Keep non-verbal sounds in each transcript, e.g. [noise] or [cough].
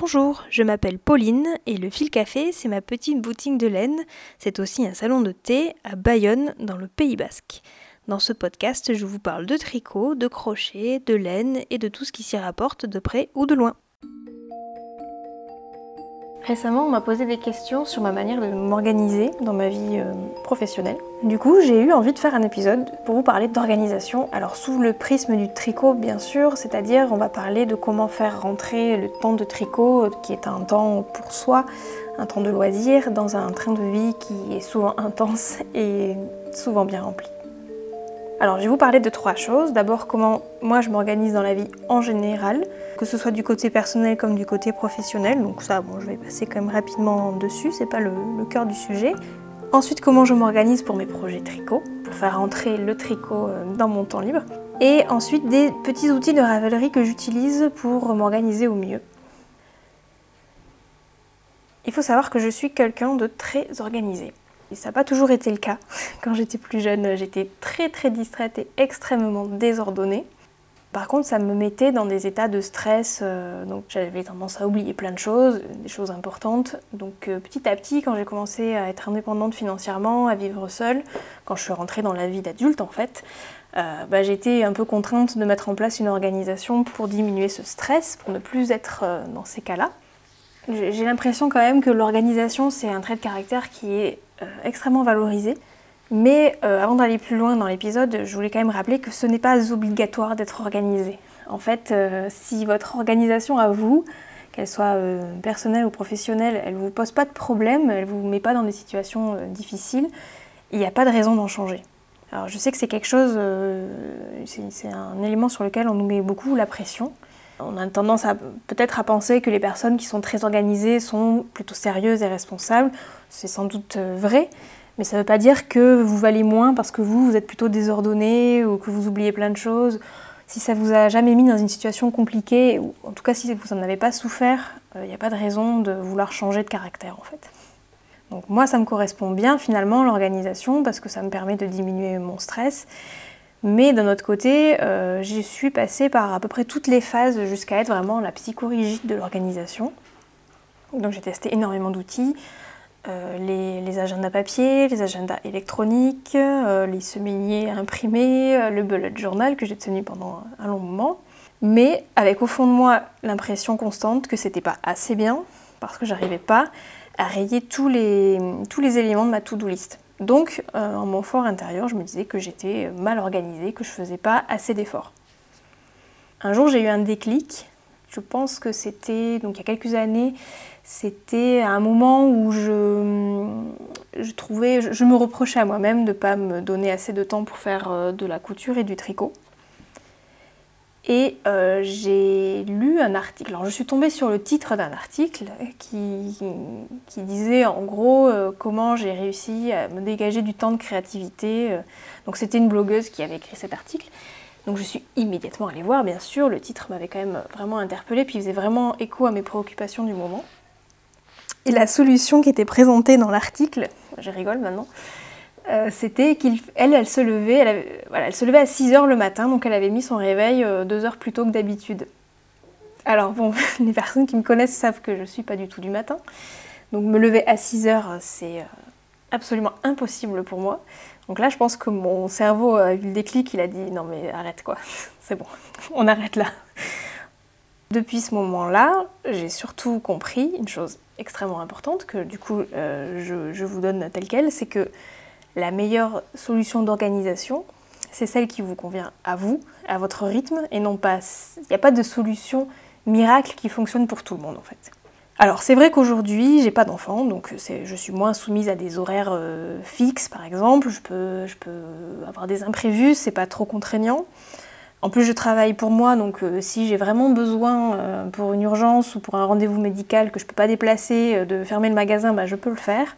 Bonjour, je m'appelle Pauline et le Fil Café, c'est ma petite boutique de laine. C'est aussi un salon de thé à Bayonne, dans le Pays Basque. Dans ce podcast, je vous parle de tricot, de crochet, de laine et de tout ce qui s'y rapporte de près ou de loin. Récemment, on m'a posé des questions sur ma manière de m'organiser dans ma vie euh, professionnelle. Du coup, j'ai eu envie de faire un épisode pour vous parler d'organisation. Alors, sous le prisme du tricot, bien sûr, c'est-à-dire on va parler de comment faire rentrer le temps de tricot, qui est un temps pour soi, un temps de loisir, dans un train de vie qui est souvent [laughs] intense et souvent bien rempli. Alors, je vais vous parler de trois choses. D'abord, comment moi je m'organise dans la vie en général, que ce soit du côté personnel comme du côté professionnel. Donc ça, bon, je vais passer quand même rapidement dessus, c'est pas le, cœur du sujet. Ensuite, comment je m'organise pour mes projets tricot, pour faire entrer le tricot euh, dans mon temps libre. Et ensuite, des petits outils de Ravelry que j'utilise pour m'organiser au mieux. Il faut savoir que je suis quelqu'un de très organisé. Et ça n'a pas toujours été le cas. Quand j'étais plus jeune, j'étais très très distraite et extrêmement désordonnée. Par contre, ça me mettait dans des états de stress, euh, donc j'avais tendance à oublier plein de choses, des choses importantes. Donc euh, petit à petit, quand j'ai commencé à être indépendante financièrement, à vivre seule, quand je suis rentrée dans la vie d'adulte en fait, euh, bah, j'étais un peu contrainte de mettre en place une organisation pour diminuer ce stress, pour ne plus être dans ces cas-là. J'ai l'impression quand même que l'organisation, c'est un trait de caractère qui est extrêmement valorisé. Mais euh, avant d'aller plus loin dans l'épisode, je voulais quand même rappeler que ce n'est pas obligatoire d'être organisé. En fait, euh, si votre organisation à vous, qu'elle soit euh, personnelle ou professionnelle, elle ne vous pose pas de problème, elle ne vous met pas dans des situations difficiles, il n'y a pas de raison d'en changer. Alors je sais que c'est quelque chose, c'est un élément sur lequel on nous met beaucoup la pression. On a tendance à peut-être à penser que les personnes qui sont très organisées sont plutôt sérieuses et responsables. C'est sans doute vrai, mais ça ne veut pas dire que vous valez moins parce que vous, vous êtes plutôt désordonné ou que vous oubliez plein de choses. Si ça vous a jamais mis dans une situation compliquée, ou en tout cas si vous n'en avez pas souffert, il euh, n'y a pas de raison de vouloir changer de caractère en fait. Donc moi, ça me correspond bien finalement l'organisation parce que ça me permet de diminuer mon stress. Mais d'un autre côté, euh, j'y suis passée par à peu près toutes les phases jusqu'à être vraiment la psychorigide de l'organisation. Donc j'ai testé énormément d'outils. Euh, les, agendas papier, les agendas électroniques, euh, les semainiers imprimés, euh, le bullet journal que j'ai tenu pendant un long moment. Mais avec au fond de moi l'impression constante que c'était pas assez bien parce que j'arrivais pas à rayer tous les, tous les éléments de ma to-do list. Donc, en mon fort intérieur, je me disais que j'étais mal organisée, que je faisais pas assez d'efforts. Un jour, j'ai eu un déclic. Je pense que c'était, donc il y a quelques années, c'était un moment où je, je trouvais, je, me reprochais à moi-même de ne pas me donner assez de temps pour faire euh, de la couture et du tricot. Et euh, j'ai lu un article, alors je suis tombée sur le titre d'un article qui, disait en gros euh, comment j'ai réussi à me dégager du temps de créativité. Donc c'était une blogueuse qui avait écrit cet article. Donc je suis immédiatement allée voir, bien sûr, le titre m'avait quand même vraiment interpellée, puis il faisait vraiment écho à mes préoccupations du moment. Et la solution qui était présentée dans l'article, je rigole maintenant, euh, c'était qu'elle, elle, se levait, elle, voilà, elle se levait à 6 h le matin, donc elle avait mis son réveil euh, deux heures plus tôt que d'habitude. Alors bon, [laughs] les personnes qui me connaissent savent que je ne suis pas du tout du matin. Donc me lever à 6 h c'est euh, absolument impossible pour moi. Donc là, je pense que mon cerveau a eu le déclic, il a dit non mais arrête quoi, [laughs] c'est bon, [laughs] on arrête là. Depuis ce moment-là, j'ai surtout compris une chose extrêmement importante que du coup euh, je, vous donne telle quelle, c'est que la meilleure solution d'organisation, c'est celle qui vous convient à vous, à votre rythme, et non pas... Il n'y a pas de solution miracle qui fonctionne pour tout le monde en fait. Alors c'est vrai qu'aujourd'hui j'ai pas d'enfant, donc je suis moins soumise à des horaires euh, fixes par exemple, je peux, avoir des imprévus, c'est pas trop contraignant. En plus, je travaille pour moi, donc euh, si j'ai vraiment besoin euh, pour une urgence ou pour un rendez-vous médical que je ne peux pas déplacer, de fermer le magasin, bah, je peux le faire.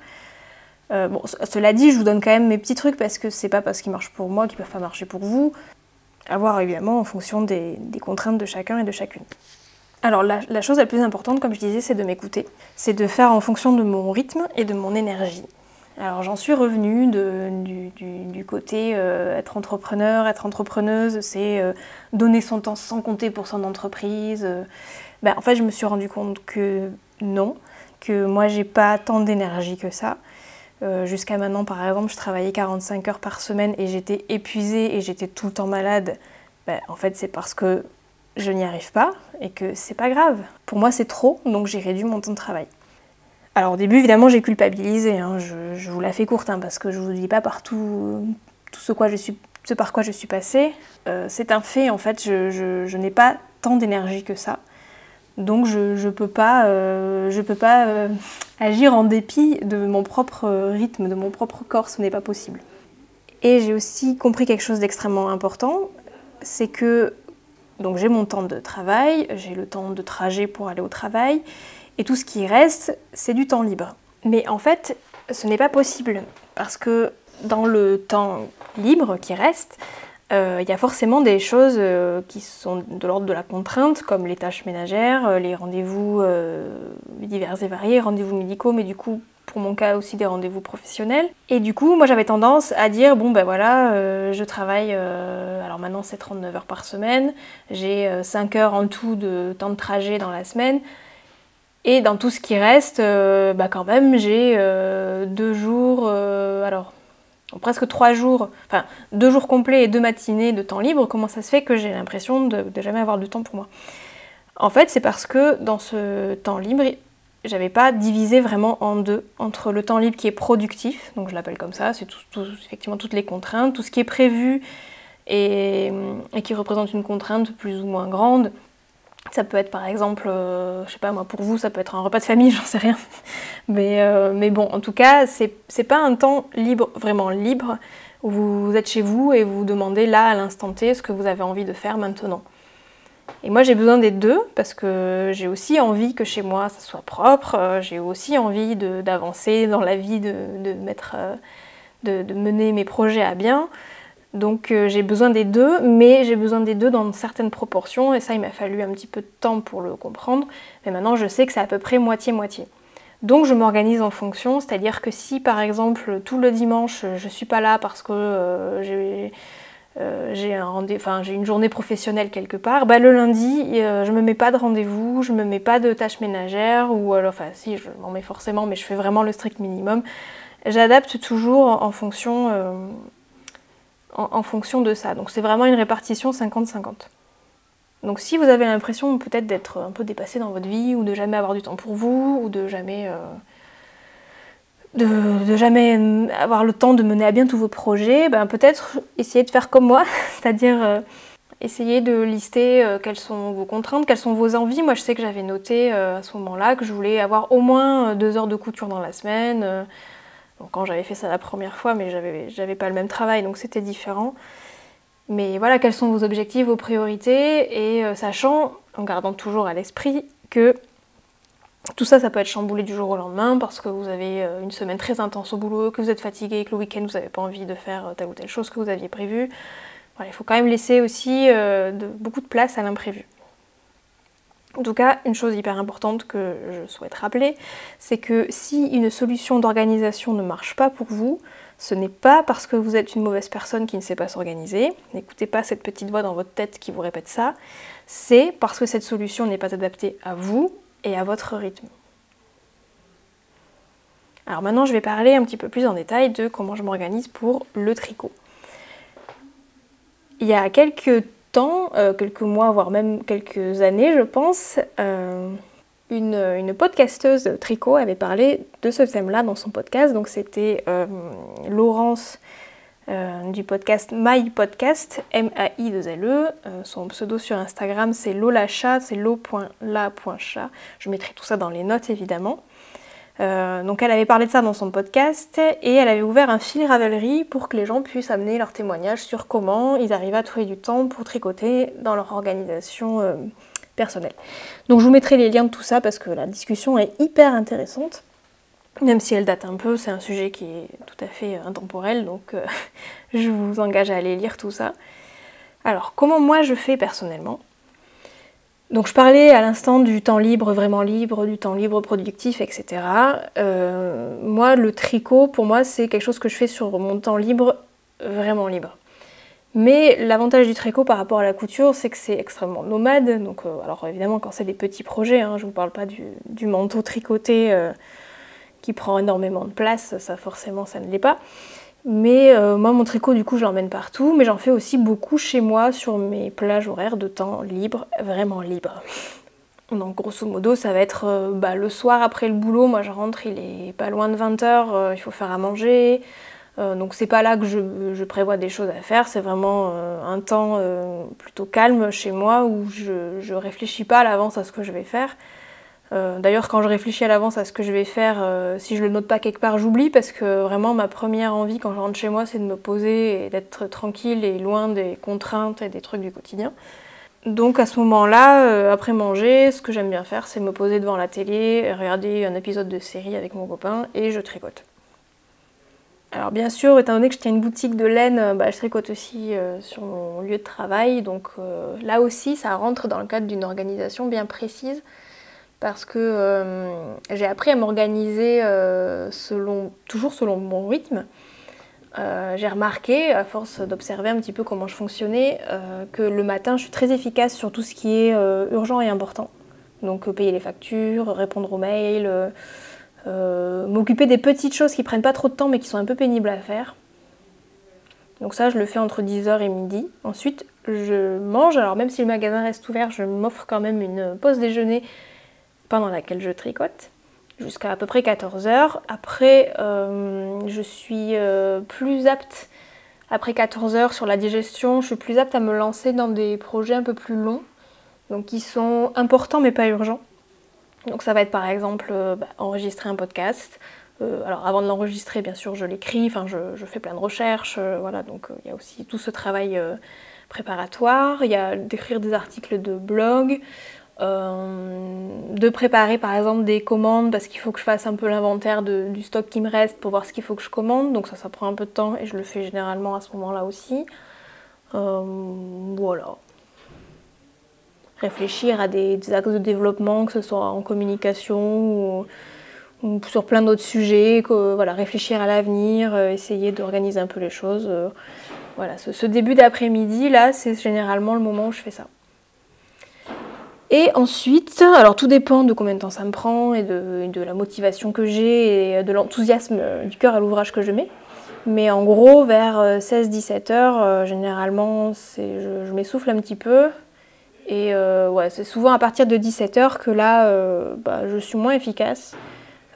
Bon, cela dit, je vous donne quand même mes petits trucs parce que c'est pas parce qu'ils marchent pour moi qu'ils peuvent pas marcher pour vous. À voir évidemment en fonction des, contraintes de chacun et de chacune. Alors la, la chose la plus importante, comme je disais, c'est de m'écouter. C'est de faire en fonction de mon rythme et de mon énergie. Alors j'en suis revenue du, côté euh, être entrepreneur, être entrepreneuse, c'est euh, donner son temps sans compter pour son entreprise, ben, En fait, je me suis rendu compte que non, que moi, j'ai pas tant d'énergie que ça. Euh, jusqu'à maintenant, par exemple, je travaillais 45 heures par semaine et j'étais épuisée et j'étais tout le temps malade. Ben, en fait, c'est parce que je n'y arrive pas et que c'est pas grave. Pour moi, c'est trop, donc j'ai réduit mon temps de travail. Alors au début, évidemment, j'ai culpabilisé. Hein. Je, vous la fais courte hein, parce que je vous dis pas partout tout ce, par quoi je suis passée. Euh, c'est un fait, en fait, je, n'ai pas tant d'énergie que ça. Donc je ne peux pas, euh, peux pas euh, [laughs] agir en dépit de mon propre rythme, de mon propre corps, ce n'est pas possible. Et j'ai aussi compris quelque chose d'extrêmement important, c'est que donc j'ai mon temps de travail, j'ai le temps de trajet pour aller au travail, et tout ce qui reste, c'est du temps libre. Mais en fait, ce n'est pas possible, parce que dans le temps libre qui reste, euh, il y a forcément des choses euh, qui sont de l'ordre de la contrainte, comme les tâches ménagères, euh, les rendez-vous divers et variés, rendez-vous médicaux, mais du coup, pour mon cas aussi des rendez-vous professionnels. Et du coup, moi j'avais tendance à dire, bon ben voilà, je travaille, alors maintenant c'est 39 heures par semaine, j'ai 5 heures en tout de temps de trajet dans la semaine, et dans tout ce qui reste, bah quand même j'ai deux jours, presque trois jours, enfin deux jours complets et deux matinées de temps libre, comment ça se fait que j'ai l'impression de, jamais avoir de temps pour moi? En fait, c'est parce que dans ce temps libre, j'avais pas divisé vraiment en deux. Entre le temps libre qui est productif, donc je l'appelle comme ça, c'est tout, effectivement toutes les contraintes, tout ce qui est prévu et qui représente une contrainte plus ou moins grande, ça peut être par exemple, euh, je sais pas moi, pour vous, ça peut être un repas de famille, [laughs] j'en sais rien. Mais, euh, mais bon, en tout cas, c'est pas un temps libre, vraiment libre, où vous êtes chez vous et vous demandez là, à l'instant T, ce que vous avez envie de faire maintenant. Et moi, j'ai besoin des deux parce que j'ai aussi envie que chez moi, ça soit propre. Euh, j'ai aussi envie d'avancer dans la vie, de, de mettre, de, de, mener mes projets à bien. Donc euh, j'ai besoin des deux, mais j'ai besoin des deux dans certaines proportions, et ça il m'a fallu un petit peu de temps pour le comprendre, mais maintenant je sais que c'est à peu près moitié-moitié. Donc je m'organise en fonction, c'est-à-dire que si par exemple tout le dimanche je suis pas là parce que euh, euh, j'ai une journée professionnelle quelque part, bah, le lundi je me mets pas de rendez-vous, je me mets pas de tâches ménagères, ou alors enfin si je m'en mets forcément, mais je fais vraiment le strict minimum. J'adapte toujours en fonction en, fonction de ça. Donc c'est vraiment une répartition 50-50. Donc si vous avez l'impression peut-être d'être un peu dépassé dans votre vie, ou de jamais avoir du temps pour vous, ou de jamais, euh, avoir le temps de mener à bien tous vos projets, ben peut-être essayer de faire comme moi, [laughs] c'est-à-dire euh, essayer de lister euh, quelles sont vos contraintes, quelles sont vos envies. Moi je sais que j'avais noté à ce moment-là que je voulais avoir au moins deux heures de couture dans la semaine quand j'avais fait ça la première fois, mais j'avais, pas le même travail, donc c'était différent. Mais voilà, quels sont vos objectifs, vos priorités, et euh, sachant, en gardant toujours à l'esprit que tout ça, ça peut être chamboulé du jour au lendemain parce que vous avez euh, une semaine très intense au boulot, que vous êtes fatigué, que le week-end vous n'avez pas envie de faire euh, telle ou telle chose que vous aviez prévu. Voilà, il faut quand même laisser aussi beaucoup de place à l'imprévu. En tout cas, une chose hyper importante que je souhaite rappeler, c'est que si une solution d'organisation ne marche pas pour vous, ce n'est pas parce que vous êtes une mauvaise personne qui ne sait pas s'organiser. N'écoutez pas cette petite voix dans votre tête qui vous répète ça. C'est parce que cette solution n'est pas adaptée à vous et à votre rythme. Alors maintenant, je vais parler un petit peu plus en détail de comment je m'organise pour le tricot. Il y a quelques temps, euh, quelques mois, voire même quelques années, je pense, euh, une, podcasteuse tricot avait parlé de ce thème-là dans son podcast. Donc c'était euh, Laurence du podcast My Podcast, M-A-I-2-L-E. son pseudo sur Instagram c'est Lolacha, c'est lo.la.chat. Je mettrai tout ça dans les notes évidemment. Euh, donc elle avait parlé de ça dans son podcast et elle avait ouvert un fil Ravelry pour que les gens puissent amener leurs témoignages sur comment ils arrivaient à trouver du temps pour tricoter dans leur organisation euh, personnelle. Donc je vous mettrai les liens de tout ça parce que la discussion est hyper intéressante. Même si elle date un peu, c'est un sujet qui est tout à fait intemporel, donc euh, [laughs] je vous engage à aller lire tout ça. Alors comment moi je fais personnellement? Donc je parlais à l'instant du temps libre vraiment libre, du temps libre productif, etc. Euh, moi, le tricot, pour moi, c'est quelque chose que je fais sur mon temps libre vraiment libre. Mais l'avantage du tricot par rapport à la couture, c'est que c'est extrêmement nomade. Donc, euh, alors évidemment, quand c'est des petits projets, hein, je ne vous parle pas du, manteau tricoté euh, qui prend énormément de place, ça forcément, ça ne l'est pas. Mais euh, moi, mon tricot, du coup, je l'emmène partout, mais j'en fais aussi beaucoup chez moi sur mes plages horaires de temps libre, vraiment libre. Donc, grosso modo, ça va être bah, le soir après le boulot. Moi, je rentre, il est pas loin de 20h, il faut faire à manger. Euh, donc c'est pas là que je, prévois des choses à faire, c'est vraiment euh, un temps euh, plutôt calme chez moi où je, je réfléchis pas à l'avance à ce que je vais faire. D'ailleurs quand je réfléchis à l'avance à ce que je vais faire, si je le note pas quelque part, j'oublie parce que vraiment ma première envie quand je rentre chez moi c'est de me poser et d'être tranquille et loin des contraintes et des trucs du quotidien. Donc à ce moment-là, après manger, ce que j'aime bien faire, c'est me poser devant la télé, regarder un épisode de série avec mon copain et je tricote. Alors bien sûr, étant donné que je tiens une boutique de laine, euh, bah, je tricote aussi euh, sur mon lieu de travail. Donc euh, là aussi, ça rentre dans le cadre d'une organisation bien précise. Parce que j'ai appris à m'organiser selon, toujours selon mon rythme. j'ai remarqué, à force d'observer un petit peu comment je fonctionnais, que le matin, je suis très efficace sur tout ce qui est urgent et important. Donc payer les factures, répondre aux mails euh, m'occuper des petites choses qui prennent pas trop de temps mais qui sont un peu pénibles à faire. Donc ça, je le fais entre 10h et midi. Ensuite, je mange. Alors même si le magasin reste ouvert, je m'offre quand même une pause déjeuner pendant laquelle je tricote jusqu'à à peu près 14h. Après, euh, je suis euh, plus apte, après 14h sur la digestion, je suis plus apte à me lancer dans des projets un peu plus longs, donc qui sont importants mais pas urgents. Donc ça va être par exemple euh, bah, enregistrer un podcast. Alors avant de l'enregistrer, bien sûr, je l'écris, enfin je, fais plein de recherches, voilà, donc il y a aussi tout ce travail préparatoire, il y a d'écrire des articles de blog, de préparer par exemple des commandes parce qu'il faut que je fasse un peu l'inventaire du stock qui me reste pour voir ce qu'il faut que je commande, donc ça ça prend un peu de temps et je le fais généralement à ce moment-là aussi. voilà, réfléchir à des, axes de développement, que ce soit en communication ou, sur plein d'autres sujets, voilà, réfléchir à l'avenir, euh, essayer d'organiser un peu les choses. Euh, voilà, ce, début d'après-midi, là, c'est généralement le moment où je fais ça. Et ensuite, alors tout dépend de combien de temps ça me prend et de, la motivation que j'ai et de l'enthousiasme du cœur à l'ouvrage que je mets. Mais en gros, vers 16-17 heures, euh, généralement, je, m'essouffle un petit peu, et euh, c'est souvent à partir de 17h que là, euh, bah, je suis moins efficace.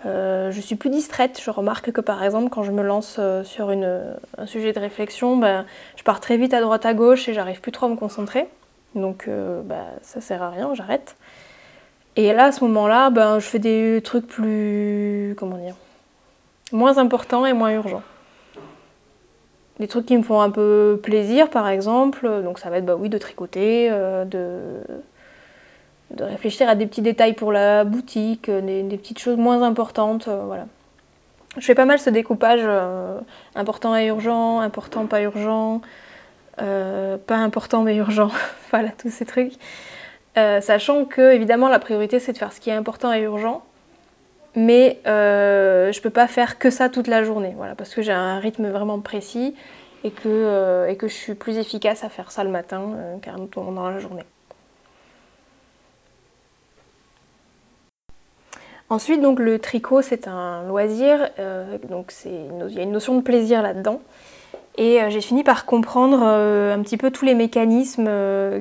Euh, je suis plus distraite. Je remarque que par exemple, quand je me lance sur un sujet de réflexion, bah, je pars très vite à droite à gauche et j'arrive plus trop à me concentrer. Donc bah, ça sert à rien, j'arrête. Et là, à ce moment-là, ben, je fais des trucs plus. comment dire moins importants et moins urgents des trucs qui me font un peu plaisir, par exemple. Donc ça va être bah oui, de tricoter, euh, de, réfléchir à des petits détails pour la boutique, euh, des, petites choses moins importantes. Euh, voilà. Je fais pas mal ce découpage important et urgent, important, pas urgent, pas important mais urgent. [laughs] voilà, tous ces trucs. sachant que, évidemment, la priorité c'est de faire ce qui est important et urgent mais euh, je peux pas faire que ça toute la journée, voilà, parce que j'ai un rythme vraiment précis et que, euh, et que je suis plus efficace à faire ça le matin euh, qu'à un autre moment dans la journée. Ensuite, donc le tricot, c'est un loisir, euh, donc il y a une notion de plaisir là-dedans. Et j'ai fini par comprendre un petit peu tous les mécanismes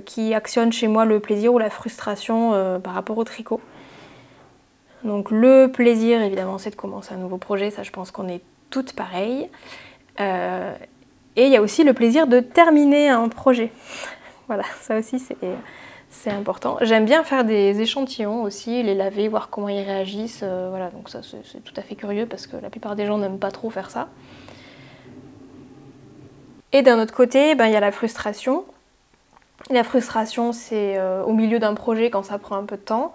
qui actionnent chez moi le plaisir ou la frustration par rapport au tricot. Donc le plaisir, évidemment, c'est de commencer un nouveau projet, ça je pense qu'on est toutes pareilles. Euh, et il y a aussi le plaisir de terminer un projet. [laughs] voilà, ça aussi c'est important. J'aime bien faire des échantillons aussi, les laver, voir comment ils réagissent. Euh, voilà, donc ça c'est tout à fait curieux parce que la plupart des gens n'aiment pas trop faire ça. Et d'un autre côté, ben, il y a la frustration. La frustration, c'est euh, au milieu d'un projet quand ça prend un peu de temps.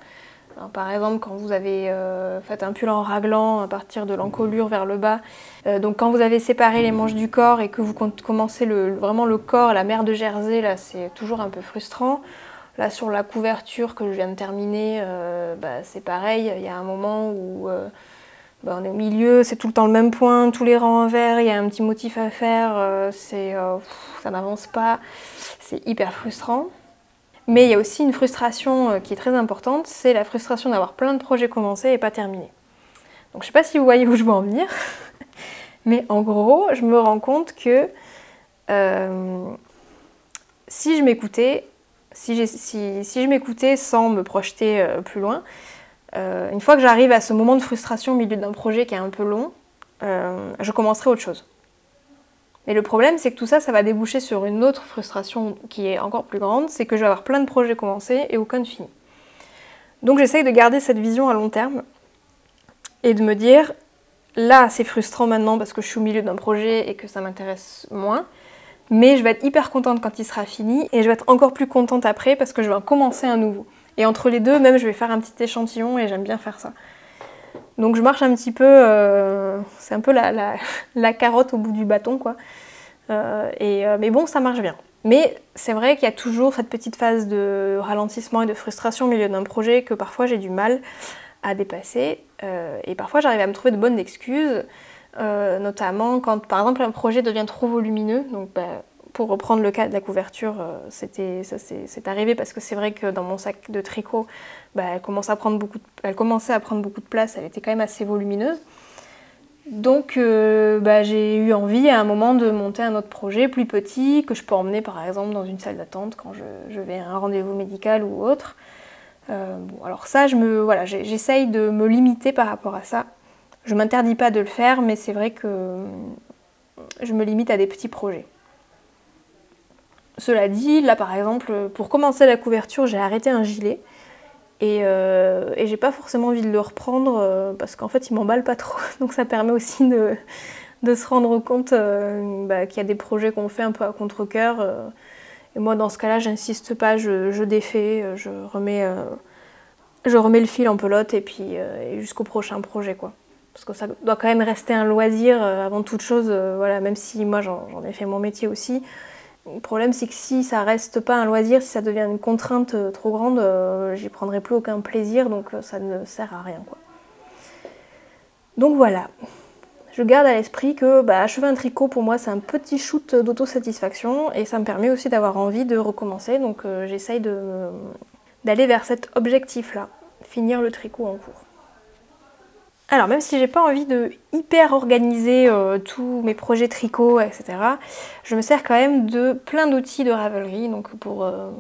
Par exemple, quand vous avez euh, fait un pull en raglan à partir de l'encolure vers le bas, euh, donc quand vous avez séparé les manches du corps et que vous commencez vraiment le corps, la mer de Jersey, là c'est toujours un peu frustrant. Là sur la couverture que je viens de terminer, bah, c'est pareil, il y a un moment où bah, on est au milieu, c'est tout le temps le même point, tous les rangs en vert, il y a un petit motif à faire, euh, c'est, euh, ça n'avance pas, c'est hyper frustrant. Mais il y a aussi une frustration euh, qui est très importante, c'est la frustration d'avoir plein de projets commencés et pas terminés. Donc je sais pas si vous voyez où je veux en venir, [laughs] mais en gros, je me rends compte que si je m'écoutais, si, je m'écoutais sans me projeter plus loin, euh, une fois que j'arrive à ce moment de frustration au milieu d'un projet qui est un peu long, euh, je commencerai autre chose. Mais le problème, c'est que tout ça, ça va déboucher sur une autre frustration qui est encore plus grande, c'est que je vais avoir plein de projets commencés et aucun de fini. Donc j'essaye de garder cette vision à long terme et de me dire, là c'est frustrant maintenant parce que je suis au milieu d'un projet et que ça m'intéresse moins, mais je vais être hyper contente quand il sera fini et je vais être encore plus contente après parce que je vais en commencer un nouveau. Et entre les deux, même, je vais faire un petit échantillon et j'aime bien faire ça. Donc je marche un petit peu, euh, c'est un peu [laughs] la, carotte au bout du bâton, quoi. Euh, et, euh, mais bon, ça marche bien. Mais c'est vrai qu'il y a toujours cette petite phase de ralentissement et de frustration au milieu d'un projet que parfois j'ai du mal à dépasser. et parfois j'arrive à me trouver de bonnes excuses, notamment quand par exemple un projet devient trop volumineux. Donc bah, pour reprendre le cas de la couverture, euh, c'est arrivé parce que c'est vrai que dans mon sac de tricot, bah, elle, commençait à prendre beaucoup de, elle commençait à prendre beaucoup de place, elle était quand même assez volumineuse. Donc euh, bah, j'ai eu envie à un moment de monter un autre projet plus petit que je peux emmener par exemple dans une salle d'attente quand je, vais à un rendez-vous médical ou autre. Euh, bon, alors ça, je voilà, j'essaye de me limiter par rapport à ça. Je m'interdis pas de le faire, mais c'est vrai que je me limite à des petits projets. Cela dit, là par exemple, pour commencer la couverture, j'ai arrêté un gilet. Et, euh, j'ai pas forcément envie de le reprendre euh, parce qu'en fait il m'emballe pas trop. [laughs] Donc ça permet aussi de, se rendre compte euh, bah, qu'il y a des projets qu'on fait un peu à contre-coeur. et moi dans ce cas-là, j'insiste pas, je, défais, je remets, je remets le fil en pelote et puis jusqu'au prochain projet quoi. Parce que ça doit quand même rester un loisir avant toute chose, voilà, même si moi j'en ai fait mon métier aussi. Le problème, c'est que si ça reste pas un loisir, si ça devient une contrainte euh, trop grande, euh, j'y prendrai plus aucun plaisir, donc euh, ça ne sert à rien. Donc voilà, je garde à l'esprit que bah, achever un tricot, pour moi, c'est un petit shoot d'autosatisfaction et ça me permet aussi d'avoir envie de recommencer, donc j'essaye d'aller vers cet objectif-là, finir le tricot en cours. Alors même si j'ai pas envie de hyper organiser euh, tous mes projets tricot, etc., je me sers quand même de plein d'outils de Ravelry. Donc pour, euh,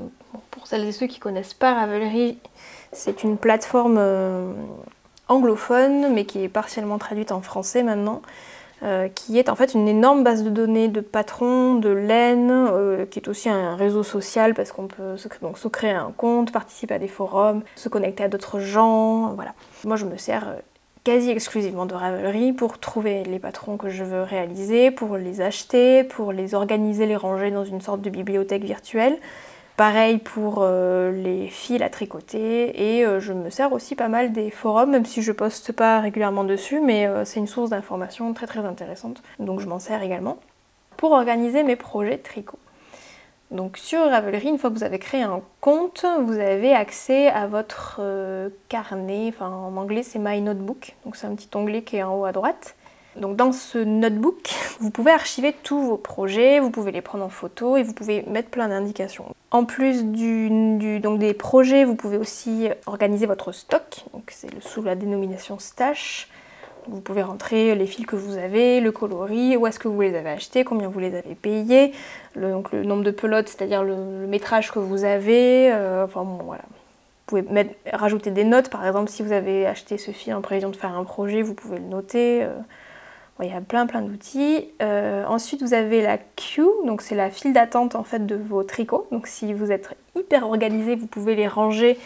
celles et ceux qui connaissent pas Ravelry, c'est une plateforme euh, anglophone, mais qui est partiellement traduite en français maintenant, qui est en fait une énorme base de données de patrons, de laine, qui est aussi un réseau social parce qu'on peut se, donc, se créer un compte, participer à des forums, se connecter à d'autres gens, voilà. Moi je me sers quasi exclusivement de Ravelry pour trouver les patrons que je veux réaliser, pour les acheter, pour les organiser, les ranger dans une sorte de bibliothèque virtuelle. Pareil pour euh, les fils à tricoter et euh, je me sers aussi pas mal des forums, même si je poste pas régulièrement dessus, mais euh, c'est une source d'information très très intéressante, donc je m'en sers également pour organiser mes projets tricot. Donc sur Ravelry, une fois que vous avez créé un compte, vous avez accès à votre euh, carnet, enfin en anglais c'est My Notebook, donc c'est un petit onglet qui est en haut à droite. Donc dans ce notebook, [laughs] vous pouvez archiver tous vos projets, vous pouvez les prendre en photo et vous pouvez mettre plein d'indications. En plus des projets, vous pouvez aussi organiser votre stock, donc c'est sous la dénomination stash. Vous pouvez rentrer les fils que vous avez, le coloris, où est-ce que vous les avez achetés, combien vous les avez payés, le, donc le nombre de pelotes, c'est-à-dire le, métrage que vous avez. Euh, enfin bon, voilà. Vous pouvez mettre, rajouter des notes, par exemple, si vous avez acheté ce fil en prévision de faire un projet, vous pouvez le noter. Euh, il y a plein plein d'outils. Euh, ensuite, vous avez la queue, donc c'est la file d'attente en fait de vos tricots. Donc si vous êtes hyper organisé, vous pouvez les ranger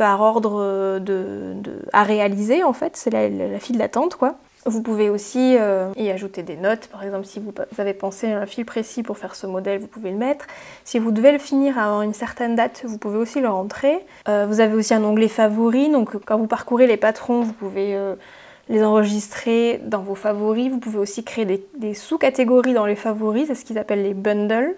par ordre de, à réaliser en fait, c'est la, file d'attente quoi. Vous pouvez aussi euh, y ajouter des notes, par exemple si vous, avez pensé à un fil précis pour faire ce modèle, vous pouvez le mettre. Si vous devez le finir avant une certaine date, vous pouvez aussi le rentrer. Euh, vous avez aussi un onglet favoris, donc quand vous parcourez les patrons, vous pouvez euh, les enregistrer dans vos favoris. Vous pouvez aussi créer des, des sous-catégories dans les favoris, c'est ce qu'ils appellent les bundles.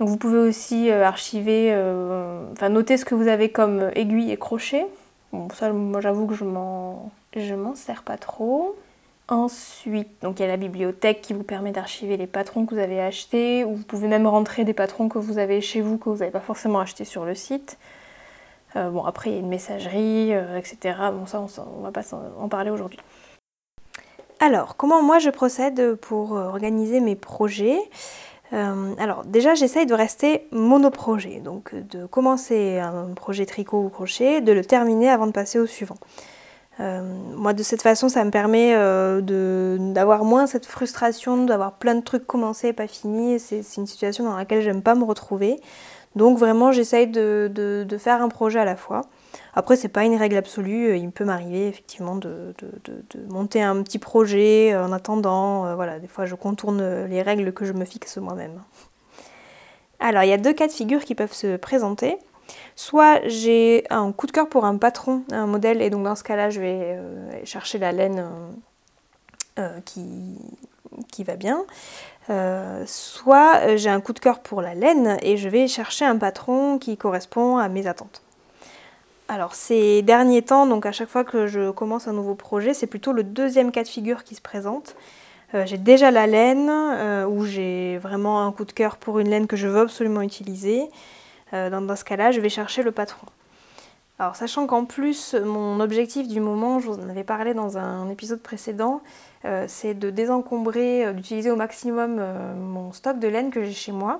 Donc vous pouvez aussi euh, archiver, euh, enfin noter ce que vous avez comme aiguille et crochet. Bon, ça, moi j'avoue que je m'en, je m'en sers pas trop. Ensuite, donc il y a la bibliothèque qui vous permet d'archiver les patrons que vous avez achetés, ou vous pouvez même rentrer des patrons que vous avez chez vous que vous n'avez pas forcément acheté sur le site. Euh, bon, après il y a une messagerie, etc. Bon, ça, on, ne va pas en parler aujourd'hui. Alors, comment moi je procède pour organiser mes projets? Alors déjà j'essaye de rester monoprojet, donc de commencer un projet tricot ou crochet, de le terminer avant de passer au suivant. Euh, moi, de cette façon, ça me permet euh, d'avoir moins cette frustration, d'avoir plein de trucs commencés et pas finis. C'est une situation dans laquelle j'aime pas me retrouver. Donc vraiment, j'essaye de, faire un projet à la fois. Après, c'est pas une règle absolue. Il peut m'arriver effectivement de, monter un petit projet en attendant. Euh, voilà, des fois, je contourne les règles que je me fixe moi-même. Alors, il y a deux cas de figure qui peuvent se présenter. Soit j'ai un coup de cœur pour un patron, un modèle, et donc dans ce cas-là, je vais euh, chercher la laine euh, euh, qui, qui, va bien. soit j'ai un coup de cœur pour la laine et je vais chercher un patron qui correspond à mes attentes. Alors ces derniers temps, donc à chaque fois que je commence un nouveau projet, c'est plutôt le deuxième cas de figure qui se présente. j'ai déjà la laine, où j'ai vraiment un coup de cœur pour une laine que je veux absolument utiliser. Euh, dans, ce cas-là, je vais chercher le patron. Alors, sachant qu'en plus, mon objectif du moment, je vous en avais parlé dans un épisode précédent, euh, c'est de désencombrer, euh, d'utiliser au maximum mon stock de laine que j'ai chez moi.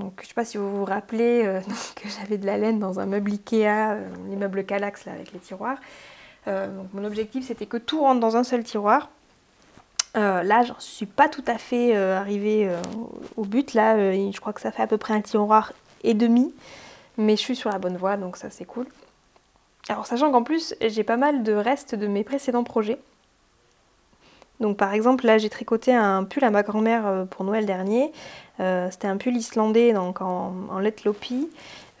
Donc, je ne sais pas si vous vous rappelez [laughs] que j'avais de la laine dans un meuble Ikea, les meubles Calax là, avec les tiroirs. donc, mon objectif, c'était que tout rentre dans un seul tiroir. là, je suis pas tout à fait arrivée au but. Là, je crois que ça fait à peu près un tiroir et demi. Mais je suis sur la bonne voie, donc ça c'est cool. Alors sachant qu'en plus j'ai pas mal de restes de mes précédents projets. Donc par exemple là j'ai tricoté un pull à ma grand-mère euh, pour Noël dernier. Euh, c'était un pull islandais donc en, en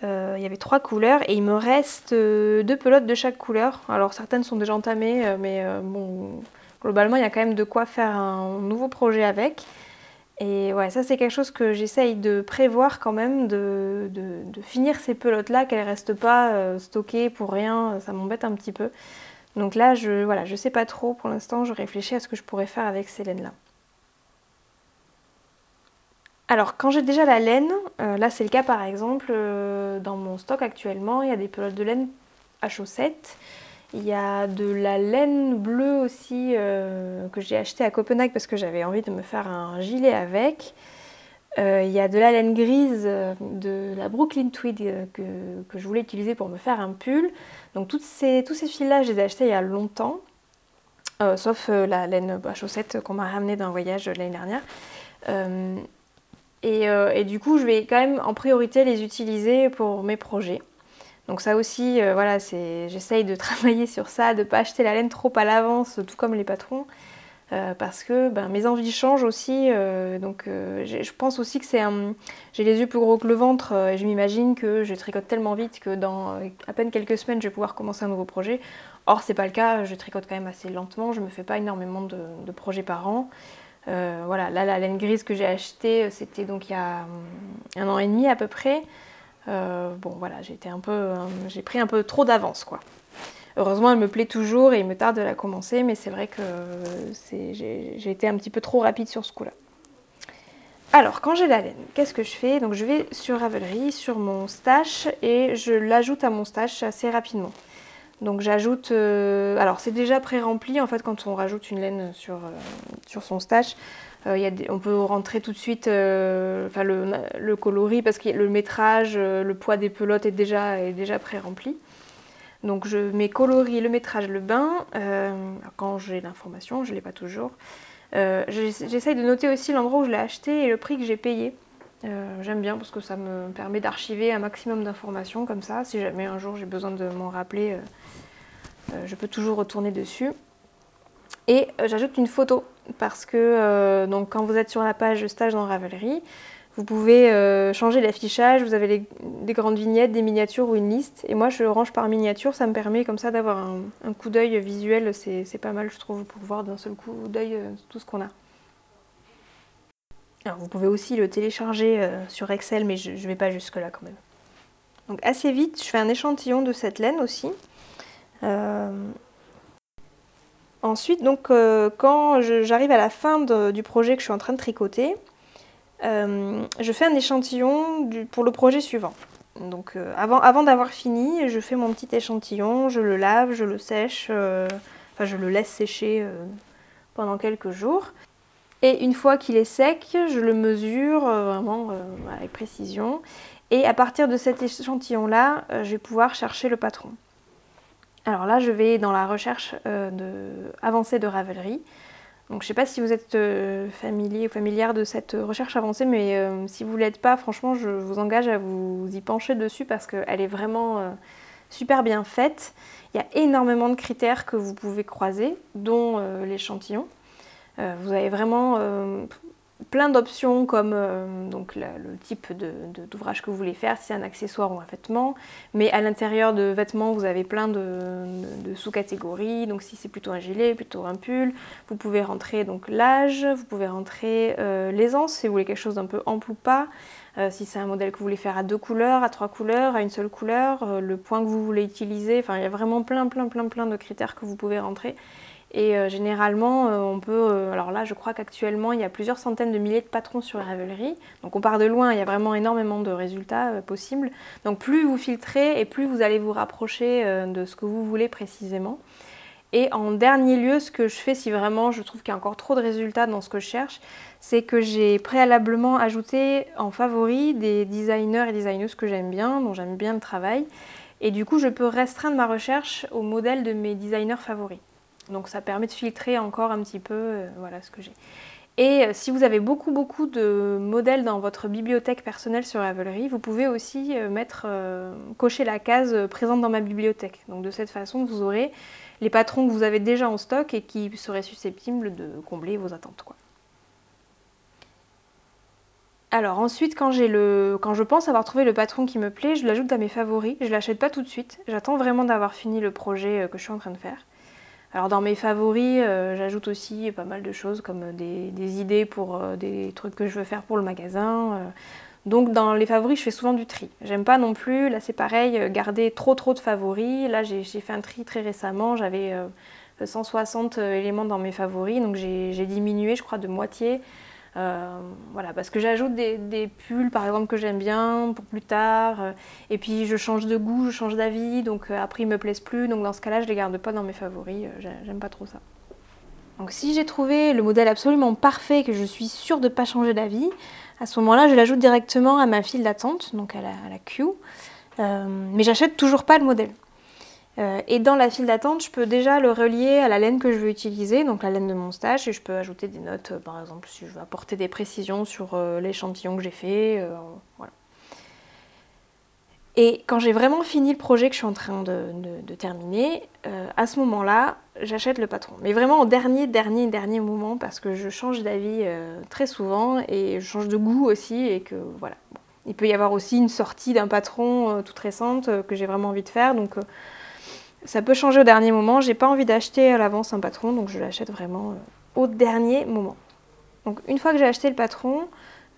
euh, il y avait trois couleurs et il me reste deux pelotes de chaque couleur. Alors certaines sont déjà entamées mais bon globalement il y a quand même de quoi faire un nouveau projet avec. Et ouais, ça c'est quelque chose que j'essaye de prévoir quand même, de, finir ces pelotes-là, qu'elles restent pas euh, stockées pour rien, ça m'embête un petit peu. Donc là, je voilà, je sais pas trop pour l'instant, je réfléchis à ce que je pourrais faire avec ces laines-là. Alors quand j'ai déjà la laine, euh, là c'est le cas par exemple, euh, dans mon stock actuellement, il y a des pelotes de laine à chaussettes. Il y a de la laine bleue aussi euh, que j'ai acheté à Copenhague parce que j'avais envie de me faire un gilet avec. Il y a de la laine grise de la Brooklyn Tweed que, je voulais utiliser pour me faire un pull. Donc tous ces fils-là, je les ai achetés il y a longtemps. sauf la laine à chaussettes qu'on m'a ramenée d'un voyage l'année dernière. Et, du coup, je vais quand même en priorité les utiliser pour mes projets. Donc ça aussi, euh, voilà, j'essaye de [laughs] travailler sur ça, de ne pas acheter la laine trop à l'avance, tout comme les patrons, euh, parce que ben, mes envies changent aussi. Euh, donc je pense aussi que c'est un... J'ai les yeux plus gros que le ventre et je m'imagine que je tricote tellement vite que dans à peine quelques semaines, je vais pouvoir commencer un nouveau projet. Or, c'est pas le cas, je tricote quand même assez lentement, je me fais pas énormément de, projets par an. Voilà, là, la laine grise que j'ai achetée, c'était donc il y a un an et demi à peu près. Euh, bon voilà, j'ai un peu, euh, j'ai pris un peu trop d'avance quoi. Heureusement, elle me plaît toujours et il me tarde de la commencer, mais c'est vrai que j'ai été un petit peu trop rapide sur ce coup-là. Alors, quand j'ai la laine, qu'est-ce que je fais? Donc, je vais sur Ravelry, sur mon stash, et je l'ajoute à mon stash assez rapidement. Donc, j'ajoute... Euh, alors, c'est déjà pré-rempli, en fait, quand on rajoute une laine sur, sur son stash. Euh, on peut rentrer tout de suite euh, le, coloris parce que le métrage, euh, le poids des pelotes est déjà, est déjà pré-rempli. Donc je mets coloris, le métrage, le bain. quand j'ai l'information, je ne l'ai pas toujours. J'essaye de noter aussi l'endroit où je l'ai acheté et le prix que j'ai payé. J'aime bien parce que ça me permet d'archiver un maximum d'informations comme ça. Si jamais un jour j'ai besoin de m'en rappeler, je peux toujours retourner dessus. Et j'ajoute une photo parce que euh, donc, quand vous êtes sur la page stage dans Ravelry, vous pouvez euh, changer l'affichage, vous avez des grandes vignettes, des miniatures ou une liste. Et moi, je range par miniature, ça me permet comme ça d'avoir un, coup d'œil visuel. C'est pas mal, je trouve, pour voir d'un seul coup d'œil euh, tout ce qu'on a. Vous pouvez aussi le télécharger sur Excel, mais je ne vais pas jusque-là quand même. Donc assez vite, je fais un échantillon de cette laine aussi. Ensuite, donc, quand j'arrive à la fin du projet que je suis en train de tricoter, je fais un échantillon pour le projet suivant. Donc avant, avant d'avoir fini, je fais mon petit échantillon, je le lave, je le sèche, enfin je le laisse sécher pendant quelques jours. Et une fois qu'il est sec, je le mesure euh, vraiment euh, avec précision. Et à partir de cet échantillon-là, euh, je vais pouvoir chercher le patron. Alors là, je vais dans la recherche de avancée de Ravelry. Donc je ne sais pas si vous êtes familier ou familière de cette recherche avancée, mais si vous ne l'êtes pas, franchement, je vous engage à vous y pencher dessus parce qu'elle est vraiment super bien faite. Il y a énormément de critères que vous pouvez croiser, dont l'échantillon. Euh, vous avez vraiment euh, plein d'options comme euh, le type d'ouvrage que vous voulez faire, si c'est un accessoire ou un vêtement. Mais à l'intérieur de vêtements, vous avez plein de, sous-catégories. Donc si c'est plutôt un gilet, plutôt un pull, vous pouvez rentrer donc l'âge, vous pouvez rentrer l'aisance si vous voulez quelque chose d'un peu ample ou pas. si c'est un modèle que vous voulez faire à deux couleurs, à trois couleurs, à une seule couleur, le point que vous voulez utiliser. Enfin, il y a vraiment plein, plein, plein, plein de critères que vous pouvez rentrer. Et euh, généralement, euh, on peut. Euh, alors là, je crois qu'actuellement, il y a plusieurs centaines de milliers de patrons sur Ravelry. Donc on part de loin, il y a vraiment énormément de résultats possibles. Donc plus vous filtrez et plus vous allez vous rapprocher de ce que vous voulez précisément. Et en dernier lieu, ce que je fais si vraiment je trouve qu'il y a encore trop de résultats dans ce que je cherche, c'est que j'ai préalablement ajouté en favori des designers et designeuses que j'aime bien, dont j'aime bien le travail. Et du coup, je peux restreindre ma recherche au modèle de mes designers favoris. Donc ça permet de filtrer encore un petit peu euh, voilà ce que j'ai. Et euh, si vous avez beaucoup beaucoup de modèles dans votre bibliothèque personnelle sur Ravelry, vous pouvez aussi euh, mettre, cocher la case présente dans ma bibliothèque. Donc de cette façon, vous aurez les patrons que vous avez déjà en stock et qui seraient susceptibles de combler vos attentes. Alors ensuite, quand, quand je pense avoir trouvé le patron qui me plaît, je l'ajoute à mes favoris. Je ne l'achète pas tout de suite. J'attends vraiment d'avoir fini le projet que je suis en train de faire. Alors dans mes favoris, euh, j'ajoute aussi pas mal de choses comme des, idées pour euh, des trucs que je veux faire pour le magasin. Euh. Donc dans les favoris, je fais souvent du tri. J'aime pas non plus, là c'est pareil, garder trop trop de favoris. Là j'ai fait un tri très récemment, j'avais 160 éléments dans mes favoris, donc j'ai diminué je crois de moitié. Euh, voilà, parce que j'ajoute des, pulls par exemple que j'aime bien pour plus tard, euh, et puis je change de goût, je change d'avis, donc euh, après ils me plaisent plus, donc dans ce cas-là je les garde pas dans mes favoris, j'aime pas trop ça. Donc si j'ai trouvé le modèle absolument parfait, que je suis sûre de ne pas changer d'avis, à ce moment-là je l'ajoute directement à ma file d'attente, donc à la, à la queue, mais j'achète toujours pas le modèle. Euh, et dans la file d'attente, je peux déjà le relier à la laine que je veux utiliser, donc la laine de mon stage, et je peux ajouter des notes, euh, par exemple, si je veux apporter des précisions sur euh, l'échantillon que j'ai fait. voilà. Et quand j'ai vraiment fini le projet que je suis en train de, terminer, à ce moment-là, j'achète le patron. Mais vraiment au dernier, dernier, dernier moment, parce que je change d'avis très souvent et je change de goût aussi, et que voilà. Il peut y avoir aussi une sortie d'un patron toute récente que j'ai vraiment envie de faire, donc ça peut changer au dernier moment. J'ai pas envie d'acheter à l'avance un patron, donc je l'achète vraiment euh, au dernier moment. Donc une fois que j'ai acheté le patron,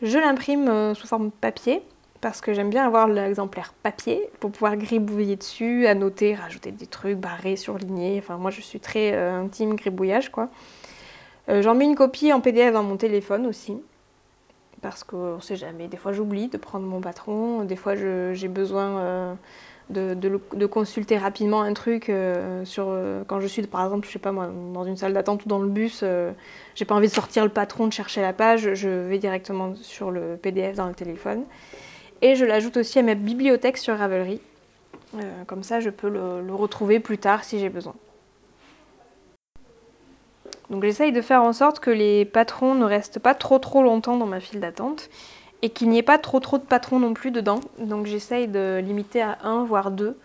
je l'imprime euh, sous forme papier parce que j'aime bien avoir l'exemplaire papier pour pouvoir gribouiller dessus, annoter, rajouter des trucs, barrer, surligner. Enfin moi je suis très euh, intime gribouillage quoi. J'en mets une copie en PDF dans mon téléphone aussi parce qu'on sait jamais. Des fois j'oublie de prendre mon patron, des fois j'ai besoin de, consulter rapidement un truc euh, sur euh, quand je suis par exemple je sais pas moi dans une salle d'attente ou dans le bus euh, j'ai pas envie de sortir le patron de chercher la page je vais directement sur le PDF dans le téléphone. Et je l'ajoute aussi à ma bibliothèque sur Ravelry. Comme ça je peux le, retrouver plus tard si j'ai besoin. Donc j'essaye de faire en sorte que les patrons ne restent pas trop trop longtemps dans ma file d'attente et qu'il n'y ait pas trop trop de patrons non plus dedans. Donc j'essaye de limiter à un voire deux.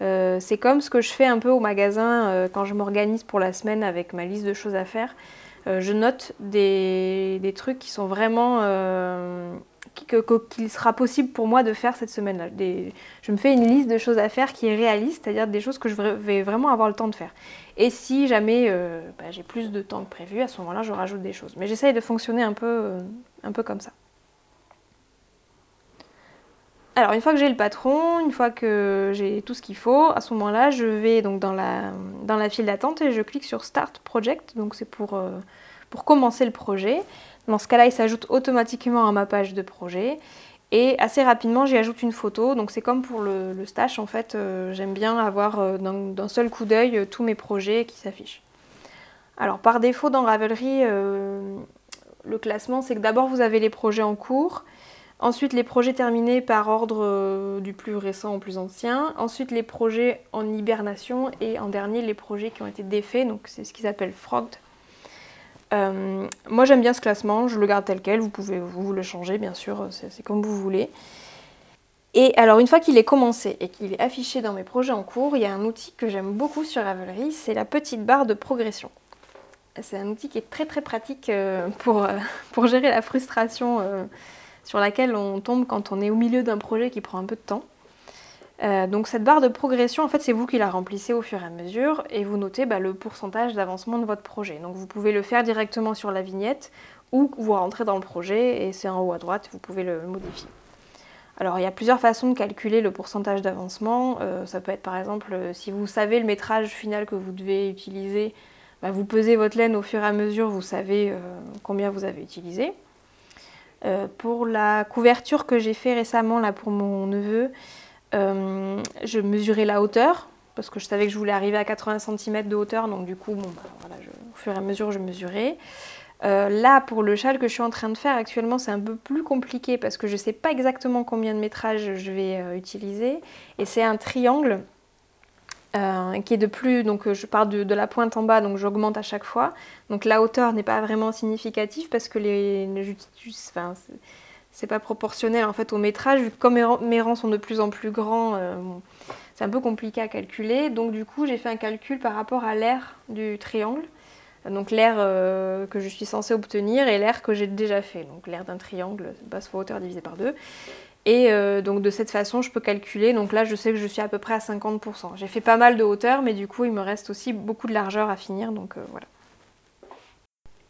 Euh, c'est comme ce que je fais un peu au magasin euh, quand je m'organise pour la semaine avec ma liste de choses à faire. Euh, je note des, trucs qui sont vraiment qu'il sera possible pour moi de faire cette semaine-là. Je me fais une liste de choses à faire qui est réaliste, c'est-à-dire des choses que je vais vraiment avoir le temps de faire. Et si jamais bah, j'ai plus de temps que prévu, à ce moment-là, je rajoute des choses. Mais j'essaye de fonctionner un peu, un peu comme ça. Alors une fois que j'ai le patron, une fois que j'ai tout ce qu'il faut, à ce moment-là, je vais donc dans la, file d'attente et je clique sur Start Project. Donc c'est pour, euh, pour commencer le projet. Dans ce cas-là, il s'ajoute automatiquement à ma page de projet. Et assez rapidement, j'y ajoute une photo. Donc c'est comme pour le, le stash, en fait, euh, j'aime bien avoir euh, d'un seul coup d'œil tous mes projets qui s'affichent. Alors par défaut dans Ravelry, le classement, c'est que d'abord vous avez les projets en cours. Ensuite, les projets terminés par ordre euh, du plus récent au plus ancien. Ensuite, les projets en hibernation. Et en dernier, les projets qui ont été défaits. Donc, c'est ce qu'ils appellent frogged. Euh, moi, j'aime bien ce classement. Je le garde tel quel. Vous pouvez vous le changer, bien sûr. C'est comme vous voulez. Et alors, une fois qu'il est commencé et qu'il est affiché dans mes projets en cours, il y a un outil que j'aime beaucoup sur Ravelry. C'est la petite barre de progression. C'est un outil qui est très très pratique euh, pour, pour gérer la frustration sur laquelle on tombe quand on est au milieu d'un projet qui prend un peu de temps. Euh, donc cette barre de progression, en fait, c'est vous qui la remplissez au fur et à mesure et vous notez bah, le pourcentage d'avancement de votre projet. Donc vous pouvez le faire directement sur la vignette ou vous rentrez dans le projet et c'est en haut à droite, vous pouvez le modifier. Alors il y a plusieurs façons de calculer le pourcentage d'avancement. Euh, ça peut être par exemple, euh, si vous savez le métrage final que vous devez utiliser, bah, vous pesez votre laine au fur et à mesure, vous savez combien vous avez utilisé. Euh, pour la couverture que j'ai fait récemment là pour mon neveu, euh, je mesurais la hauteur parce que je savais que je voulais arriver à 80 cm de hauteur, donc du coup, bon, bah, voilà, au fur et à mesure, je mesurais. Euh, là, pour le châle que je suis en train de faire actuellement, c'est un peu plus compliqué parce que je ne sais pas exactement combien de métrage je vais utiliser. Et c'est un triangle euh, qui est de plus, donc euh, je pars de, la pointe en bas, donc j'augmente à chaque fois. Donc la hauteur n'est pas vraiment significative parce que les, enfin, c'est pas proportionnel en fait au métrage. Comme mes rangs sont de plus en plus grands, euh, c'est un peu compliqué à calculer. Donc du coup, j'ai fait un calcul par rapport à l'air du triangle. Donc l'air que je suis censée obtenir et l'air que j'ai déjà fait. Donc l'air d'un triangle, base fois hauteur divisé par 2. Et euh, donc de cette façon, je peux calculer. Donc là, je sais que je suis à peu près à 50%. J'ai fait pas mal de hauteur, mais du coup, il me reste aussi beaucoup de largeur à finir. Donc euh, voilà.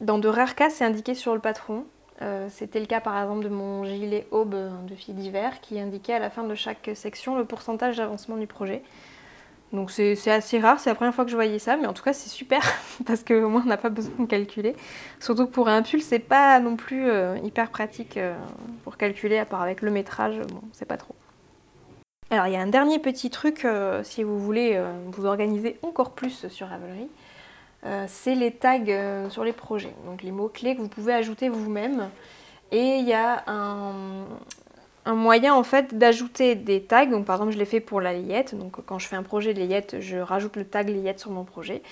Dans de rares cas, c'est indiqué sur le patron. Euh, c'était le cas par exemple de mon gilet aube de fil d'hiver qui indiquait à la fin de chaque section le pourcentage d'avancement du projet. Donc c'est assez rare, c'est la première fois que je voyais ça, mais en tout cas c'est super [laughs] parce qu'au moins on n'a pas besoin de calculer. Surtout que pour un pull, c'est pas non plus euh, hyper pratique euh, pour calculer, à part avec le métrage, bon, c'est pas trop. Alors il y a un dernier petit truc euh, si vous voulez vous organiser encore plus sur Ravelry, c'est les tags sur les projets, donc les mots-clés que vous pouvez ajouter vous-même. Et il y a un, un moyen en fait d'ajouter des tags. Donc par exemple, je l'ai fait pour la layette. Donc quand je fais un projet de layette, je rajoute le tag layette sur mon projet.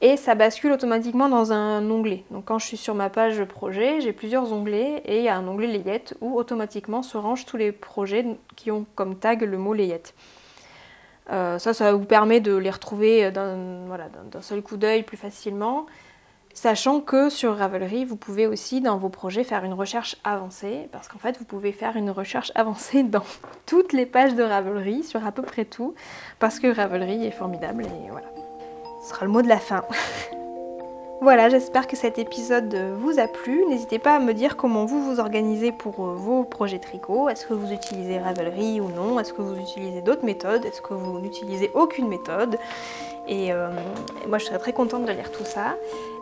Et ça bascule automatiquement dans un onglet. Donc quand je suis sur ma page projet, j'ai plusieurs onglets et il y a un onglet layette où automatiquement se rangent tous les projets qui ont comme tag le mot layette. Euh, ça, ça vous permet de les retrouver d'un voilà, seul coup d'œil plus facilement. Sachant que sur Ravelry, vous pouvez aussi dans vos projets faire une recherche avancée, parce qu'en fait, vous pouvez faire une recherche avancée dans [laughs] toutes les pages de Ravelry, sur à peu près tout, parce que Ravelry est formidable et voilà. Ce sera le mot de la fin. [laughs] voilà, j'espère que cet épisode vous a plu. N'hésitez pas à me dire comment vous vous organisez pour euh, vos projets tricot. Est-ce que vous utilisez Ravelry ou non? Est-ce que vous utilisez d'autres méthodes? Est-ce que vous n'utilisez aucune méthode? Et euh, moi, je serais très contente de lire tout ça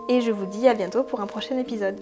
et je vous dis à bientôt pour un prochain épisode.